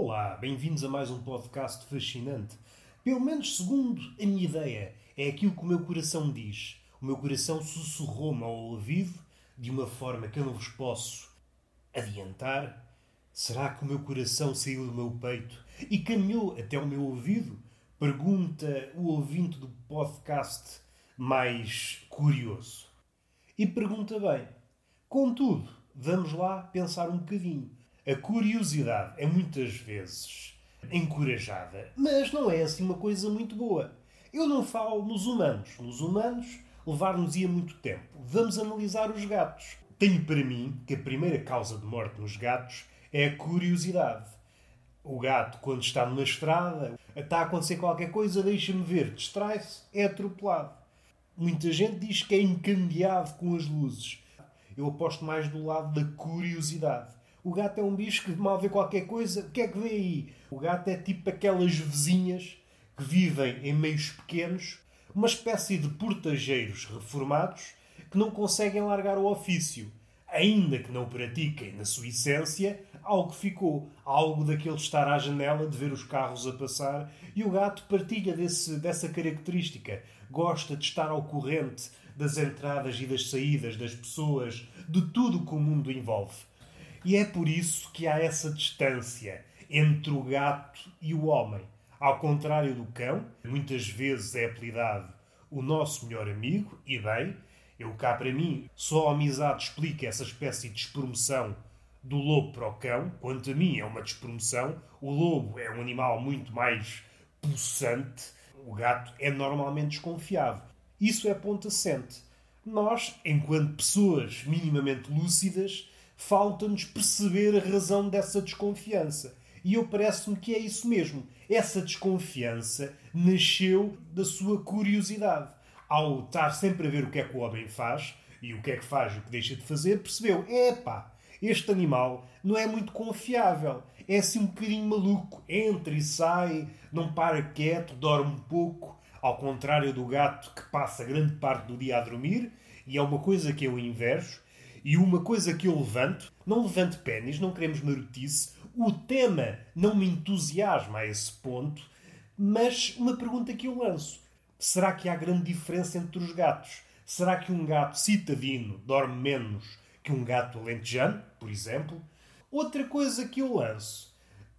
Olá, bem-vindos a mais um podcast fascinante. Pelo menos segundo a minha ideia, é aquilo que o meu coração diz. O meu coração sussurrou-me ao ouvido de uma forma que eu não vos posso adiantar. Será que o meu coração saiu do meu peito e caminhou até o meu ouvido? Pergunta o ouvinte do podcast mais curioso. E pergunta bem. Contudo, vamos lá pensar um bocadinho. A curiosidade é muitas vezes encorajada, mas não é assim uma coisa muito boa. Eu não falo nos humanos. Nos humanos, levar-nos-ia muito tempo. Vamos analisar os gatos. Tenho para mim que a primeira causa de morte nos gatos é a curiosidade. O gato, quando está numa estrada, está a acontecer qualquer coisa, deixa-me ver, distrai-se, é atropelado. Muita gente diz que é encambiado com as luzes. Eu aposto mais do lado da curiosidade. O gato é um bicho que mal vê qualquer coisa, o que é que vê aí? O gato é tipo aquelas vizinhas que vivem em meios pequenos, uma espécie de portageiros reformados que não conseguem largar o ofício. Ainda que não pratiquem na sua essência, algo ficou. Algo daquele estar à janela de ver os carros a passar e o gato partilha desse, dessa característica. Gosta de estar ao corrente das entradas e das saídas das pessoas, de tudo que o mundo envolve. E é por isso que há essa distância entre o gato e o homem. Ao contrário do cão, muitas vezes é apelidado o nosso melhor amigo, e bem, eu cá para mim, só a amizade explica essa espécie de despromoção do lobo para o cão. Quanto a mim, é uma despromoção. O lobo é um animal muito mais possante. O gato é normalmente desconfiado. Isso é ponto assente. Nós, enquanto pessoas minimamente lúcidas, falta-nos perceber a razão dessa desconfiança. E eu parece-me que é isso mesmo. Essa desconfiança nasceu da sua curiosidade. Ao estar sempre a ver o que é que o homem faz e o que é que faz e o que deixa de fazer, percebeu: epá, este animal não é muito confiável. É assim um bocadinho maluco. Entra e sai, não para quieto, dorme um pouco. Ao contrário do gato que passa grande parte do dia a dormir, e é uma coisa que eu invejo, e uma coisa que eu levanto, não levanto pênis, não queremos marotice, o tema não me entusiasma a esse ponto, mas uma pergunta que eu lanço: será que há grande diferença entre os gatos? Será que um gato citadino dorme menos que um gato alentejano, por exemplo? Outra coisa que eu lanço: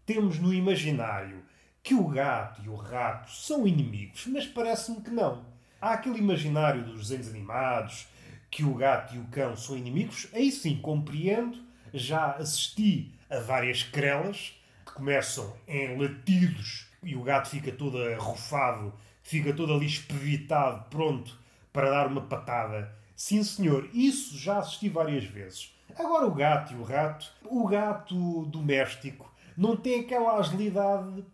temos no imaginário que o gato e o rato são inimigos, mas parece-me que não. Há aquele imaginário dos desenhos animados que o gato e o cão são inimigos, aí sim compreendo, já assisti a várias crelas que começam em latidos e o gato fica todo arrufado, fica todo ali espevitado, pronto para dar uma patada. Sim, senhor, isso já assisti várias vezes. Agora o gato e o rato, o gato doméstico não tem aquela agilidade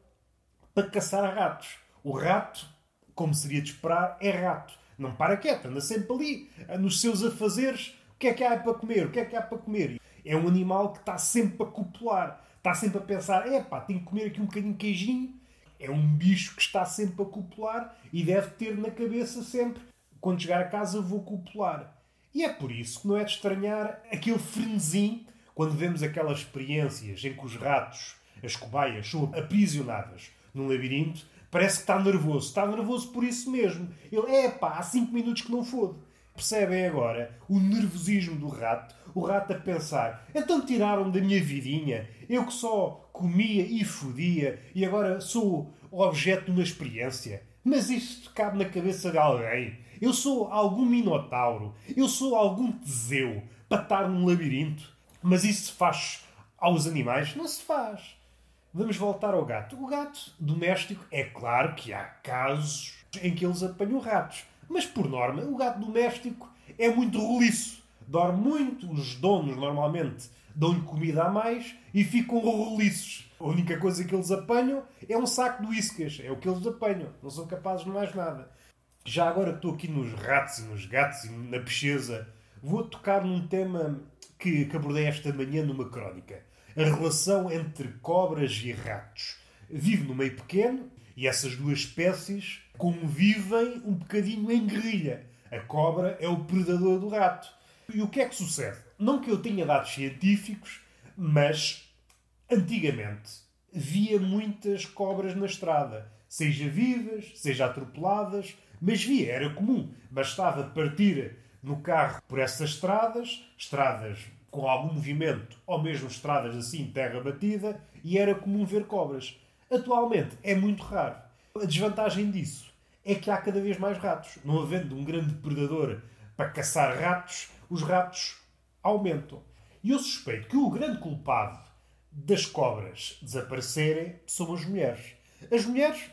para caçar ratos. O rato, como seria de esperar, é rato. Não para quieto, anda sempre ali, nos seus afazeres. O que é que há para comer? O que é que há para comer? É um animal que está sempre a copular. Está sempre a pensar, epá, tenho que comer aqui um bocadinho de queijinho. É um bicho que está sempre a copular e deve ter na cabeça sempre, quando chegar a casa vou copular. E é por isso que não é de estranhar aquele frenesim quando vemos aquelas experiências em que os ratos, as cobaias, são aprisionadas num labirinto, parece que está nervoso. Está nervoso por isso mesmo. Ele, é pá, há 5 minutos que não fode. Percebem agora o nervosismo do rato? O rato a pensar: então tiraram da minha vidinha, eu que só comia e fodia e agora sou objeto de uma experiência. Mas isto cabe na cabeça de alguém. Eu sou algum minotauro, eu sou algum teseu para estar num labirinto. Mas isso se faz aos animais? Não se faz. Vamos voltar ao gato. O gato doméstico, é claro que há casos em que eles apanham ratos. Mas, por norma, o gato doméstico é muito roliço. Dorme muito, os donos normalmente dão-lhe comida a mais e ficam roliços. A única coisa que eles apanham é um saco de whiskas. É o que eles apanham. Não são capazes de mais nada. Já agora estou aqui nos ratos e nos gatos e na pecheza. Vou tocar num tema que abordei esta manhã numa crónica a relação entre cobras e ratos. Vive no meio pequeno e essas duas espécies convivem um bocadinho em guerrilha. A cobra é o predador do rato. E o que é que sucede? Não que eu tenha dados científicos, mas antigamente via muitas cobras na estrada, seja vivas, seja atropeladas, mas via, era comum. Bastava partir no carro por essas estradas, estradas com algum movimento, ou mesmo estradas assim, terra batida, e era comum ver cobras. Atualmente é muito raro. A desvantagem disso é que há cada vez mais ratos. Não havendo um grande predador para caçar ratos, os ratos aumentam. E eu suspeito que o grande culpado das cobras desaparecerem são as mulheres. As mulheres,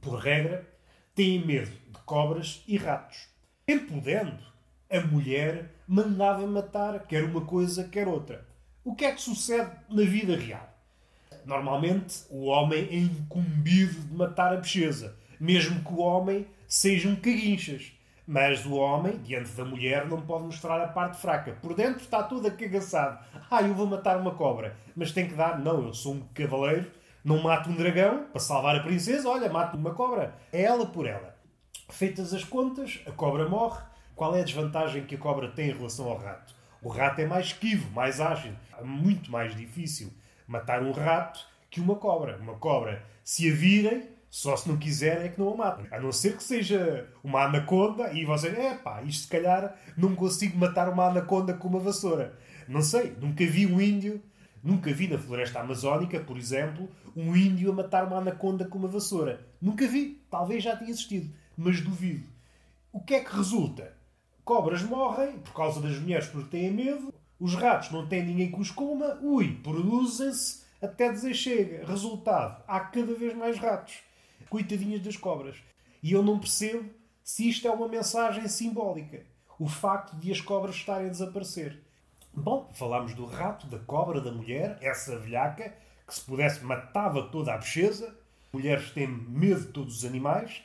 por regra, têm medo de cobras e ratos. Em podendo, a mulher mandava matar quer uma coisa, quer outra. O que é que sucede na vida real? Normalmente, o homem é incumbido de matar a bicheza, mesmo que o homem seja um caguinchas. Mas o homem, diante da mulher, não pode mostrar a parte fraca. Por dentro está tudo acagaçado. Ah, eu vou matar uma cobra. Mas tem que dar, não, eu sou um cavaleiro, não mato um dragão para salvar a princesa, olha, mato uma cobra. É ela por ela. Feitas as contas, a cobra morre. Qual é a desvantagem que a cobra tem em relação ao rato? O rato é mais esquivo, mais ágil. É muito mais difícil matar um rato que uma cobra. Uma cobra, se a virem, só se não quiser é que não a matem. A não ser que seja uma anaconda e você, é pá, isto se calhar não consigo matar uma anaconda com uma vassoura. Não sei, nunca vi um índio, nunca vi na floresta amazónica, por exemplo, um índio a matar uma anaconda com uma vassoura. Nunca vi, talvez já tenha existido, mas duvido. O que é que resulta? Cobras morrem por causa das mulheres porque têm medo, os ratos não têm ninguém que os coma, ui, produzem-se até dizer chega. Resultado, há cada vez mais ratos. Coitadinhas das cobras. E eu não percebo se isto é uma mensagem simbólica. O facto de as cobras estarem a desaparecer. Bom, falámos do rato, da cobra, da mulher, essa velhaca, que se pudesse matava toda a bicheza. Mulheres têm medo de todos os animais.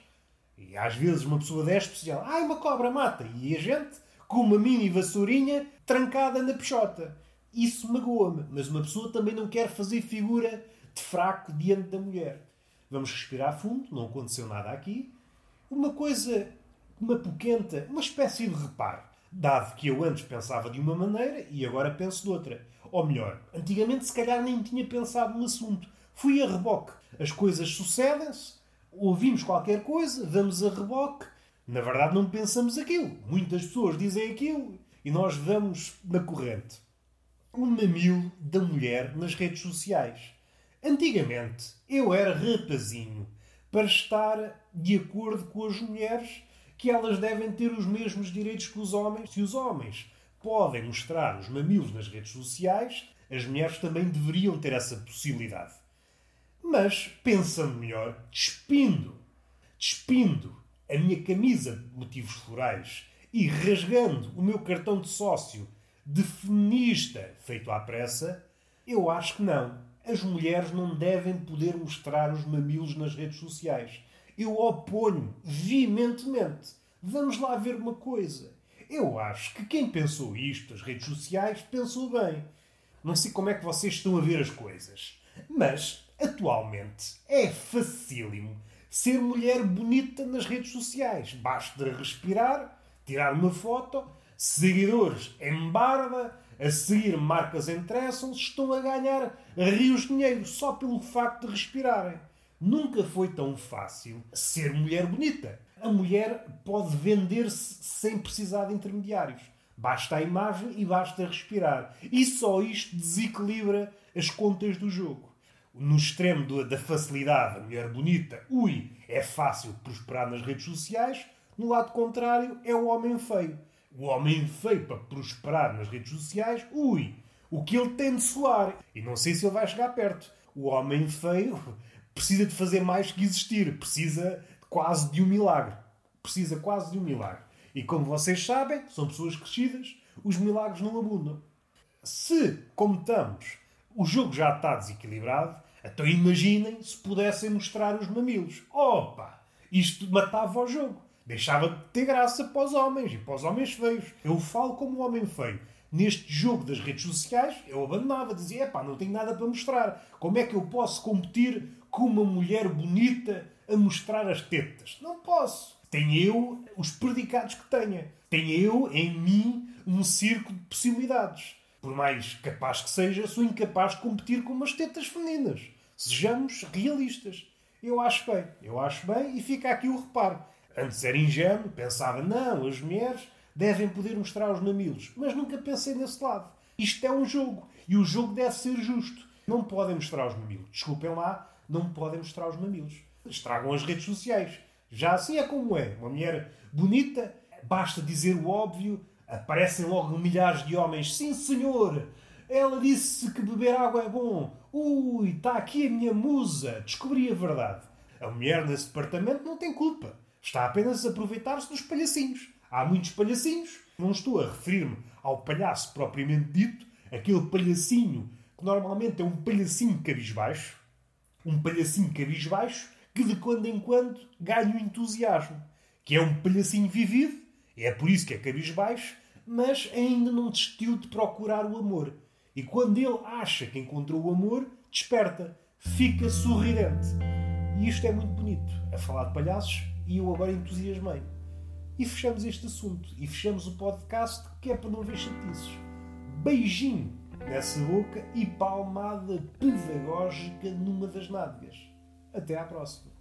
E às vezes uma pessoa desce especial, ai, uma cobra mata. E a gente, com uma mini vassourinha, trancada na peixota. Isso magoa-me. Mas uma pessoa também não quer fazer figura de fraco diante da mulher. Vamos respirar fundo, não aconteceu nada aqui. Uma coisa, uma poquenta, uma espécie de reparo. Dado que eu antes pensava de uma maneira e agora penso de outra. Ou melhor, antigamente se calhar nem tinha pensado no assunto. Fui a reboque. As coisas sucedem-se, ouvimos qualquer coisa, vamos a reboque. Na verdade não pensamos aquilo. Muitas pessoas dizem aquilo e nós vamos na corrente. O mamilo da mulher nas redes sociais. Antigamente, eu era rapazinho para estar de acordo com as mulheres que elas devem ter os mesmos direitos que os homens. Se os homens podem mostrar os mamilos nas redes sociais, as mulheres também deveriam ter essa possibilidade. Mas, pensando melhor, despindo, despindo a minha camisa de motivos florais e rasgando o meu cartão de sócio de feminista feito à pressa, eu acho que não as mulheres não devem poder mostrar os mamilos nas redes sociais. Eu oponho veementemente. Vamos lá ver uma coisa. Eu acho que quem pensou isto, as redes sociais, pensou bem. Não sei como é que vocês estão a ver as coisas, mas atualmente é facílimo ser mulher bonita nas redes sociais. Basta respirar, tirar uma foto, seguidores em barba, a seguir marcas interessam-se, estão a ganhar rios de dinheiro só pelo facto de respirarem. Nunca foi tão fácil ser mulher bonita. A mulher pode vender-se sem precisar de intermediários. Basta a imagem e basta respirar. E só isto desequilibra as contas do jogo. No extremo da facilidade, a mulher bonita, ui, é fácil prosperar nas redes sociais. No lado contrário, é o homem feio o homem feio para prosperar nas redes sociais, ui, o que ele tem de soar. E não sei se ele vai chegar perto. O homem feio precisa de fazer mais que existir. Precisa quase de um milagre. Precisa quase de um milagre. E como vocês sabem, são pessoas crescidas, os milagres não abundam. Se, como estamos, o jogo já está desequilibrado, então imaginem se pudessem mostrar os mamilos. Opa! Isto matava o jogo. Deixava de ter graça para os homens e para os homens feios. Eu falo como homem feio. Neste jogo das redes sociais, eu abandonava, dizia: pá, não tenho nada para mostrar. Como é que eu posso competir com uma mulher bonita a mostrar as tetas? Não posso. Tenho eu os predicados que tenha. Tenho eu em mim um circo de possibilidades. Por mais capaz que seja, sou incapaz de competir com umas tetas femininas. Sejamos realistas. Eu acho bem, eu acho bem e fica aqui o reparo. Antes era ingênuo, pensava, não, as mulheres devem poder mostrar os mamilos. Mas nunca pensei nesse lado. Isto é um jogo e o jogo deve ser justo. Não podem mostrar os mamilos. Desculpem lá, não podem mostrar os mamilos. Estragam as redes sociais. Já assim é como é. Uma mulher bonita, basta dizer o óbvio, aparecem logo milhares de homens. Sim, senhor! Ela disse que beber água é bom. Ui, está aqui a minha musa. Descobri a verdade. A mulher nesse departamento não tem culpa. Está apenas a aproveitar-se dos palhacinhos. Há muitos palhacinhos. Não estou a referir-me ao palhaço propriamente dito, aquele palhacinho que normalmente é um palhacinho cabisbaixo. Um palhacinho cabisbaixo que de quando em quando ganha o entusiasmo. Que é um palhacinho vivido, é por isso que é cabisbaixo, mas ainda não desistiu de procurar o amor. E quando ele acha que encontrou o amor, desperta, fica sorridente. E isto é muito bonito, a falar de palhaços, e eu agora entusiasmei. E fechamos este assunto, e fechamos o podcast, que é para não ver chatices. Beijinho nessa boca e palmada pedagógica numa das nádegas. Até à próxima.